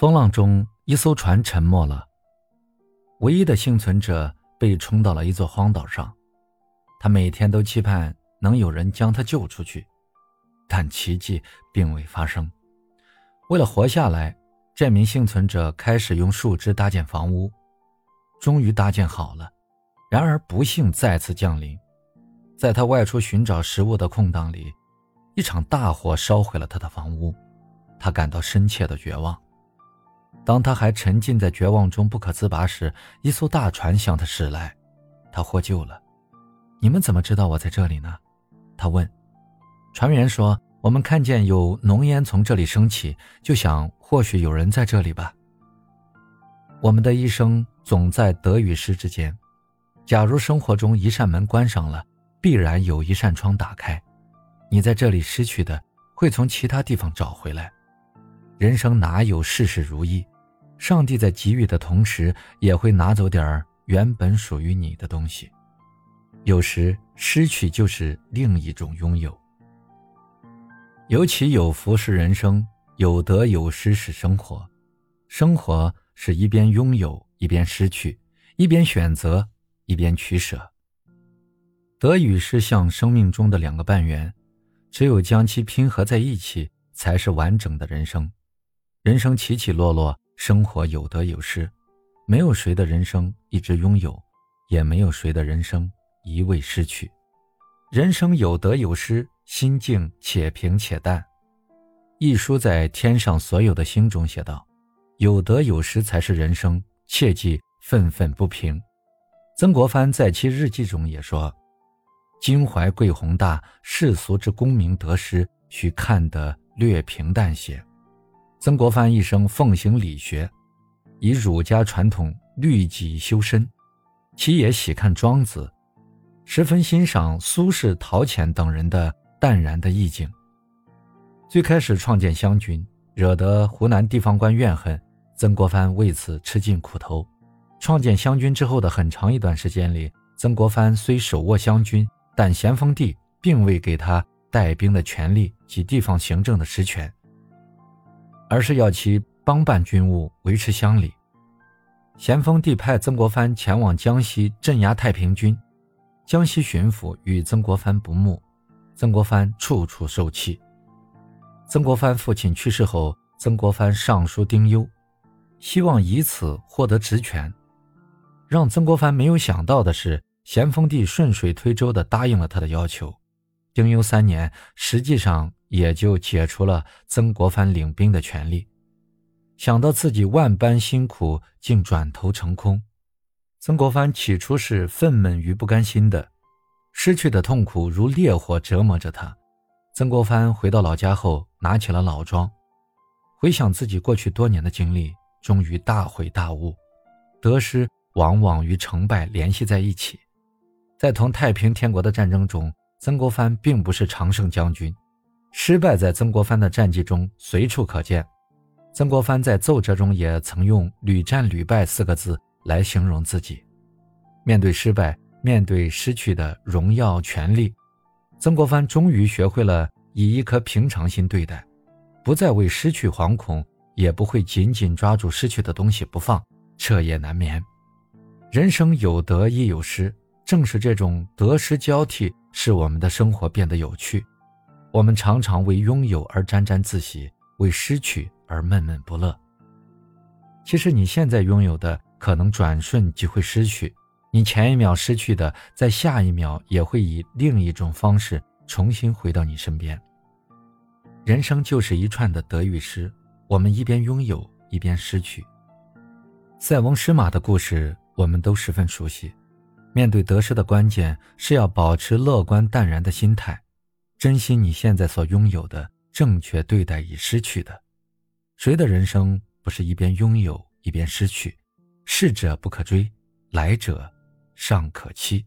风浪中，一艘船沉没了。唯一的幸存者被冲到了一座荒岛上，他每天都期盼能有人将他救出去，但奇迹并未发生。为了活下来，这名幸存者开始用树枝搭建房屋，终于搭建好了。然而不幸再次降临，在他外出寻找食物的空档里，一场大火烧毁了他的房屋，他感到深切的绝望。当他还沉浸在绝望中不可自拔时，一艘大船向他驶来，他获救了。你们怎么知道我在这里呢？他问。船员说：“我们看见有浓烟从这里升起，就想或许有人在这里吧。”我们的一生总在得与失之间。假如生活中一扇门关上了，必然有一扇窗打开。你在这里失去的，会从其他地方找回来。人生哪有事事如意？上帝在给予的同时，也会拿走点儿原本属于你的东西。有时失去就是另一种拥有。有起有伏是人生，有得有失是生活。生活是一边拥有一边失去，一边选择一边取舍。得与失像生命中的两个半圆，只有将其拼合在一起，才是完整的人生。人生起起落落，生活有得有失，没有谁的人生一直拥有，也没有谁的人生一味失去。人生有得有失，心境且平且淡。一书在《天上所有的星》中写道：“有得有失才是人生，切忌愤愤不平。”曾国藩在其日记中也说：“襟怀贵宏大，世俗之功名得失，需看得略平淡些。”曾国藩一生奉行理学，以儒家传统律己修身，其也喜看庄子，十分欣赏苏轼、陶潜等人的淡然的意境。最开始创建湘军，惹得湖南地方官怨恨，曾国藩为此吃尽苦头。创建湘军之后的很长一段时间里，曾国藩虽手握湘军，但咸丰帝并未给他带兵的权利及地方行政的实权。而是要其帮办军务，维持乡里。咸丰帝派曾国藩前往江西镇压太平军，江西巡抚与曾国藩不睦，曾国藩处处受气。曾国藩父亲去世后，曾国藩上书丁忧，希望以此获得职权。让曾国藩没有想到的是，咸丰帝顺水推舟地答应了他的要求。丁忧三年，实际上。也就解除了曾国藩领兵的权利。想到自己万般辛苦竟转头成空，曾国藩起初是愤懑与不甘心的，失去的痛苦如烈火折磨着他。曾国藩回到老家后，拿起了老庄，回想自己过去多年的经历，终于大悔大悟：得失往往与成败联系在一起。在同太平天国的战争中，曾国藩并不是常胜将军。失败在曾国藩的战绩中随处可见，曾国藩在奏折中也曾用“屡战屡败”四个字来形容自己。面对失败，面对失去的荣耀、权力，曾国藩终于学会了以一颗平常心对待，不再为失去惶恐，也不会紧紧抓住失去的东西不放，彻夜难眠。人生有得亦有失，正是这种得失交替，使我们的生活变得有趣。我们常常为拥有而沾沾自喜，为失去而闷闷不乐。其实你现在拥有的，可能转瞬即会失去；你前一秒失去的，在下一秒也会以另一种方式重新回到你身边。人生就是一串的得与失，我们一边拥有，一边失去。塞翁失马的故事，我们都十分熟悉。面对得失的关键，是要保持乐观淡然的心态。珍惜你现在所拥有的，正确对待已失去的。谁的人生不是一边拥有一边失去？逝者不可追，来者尚可期。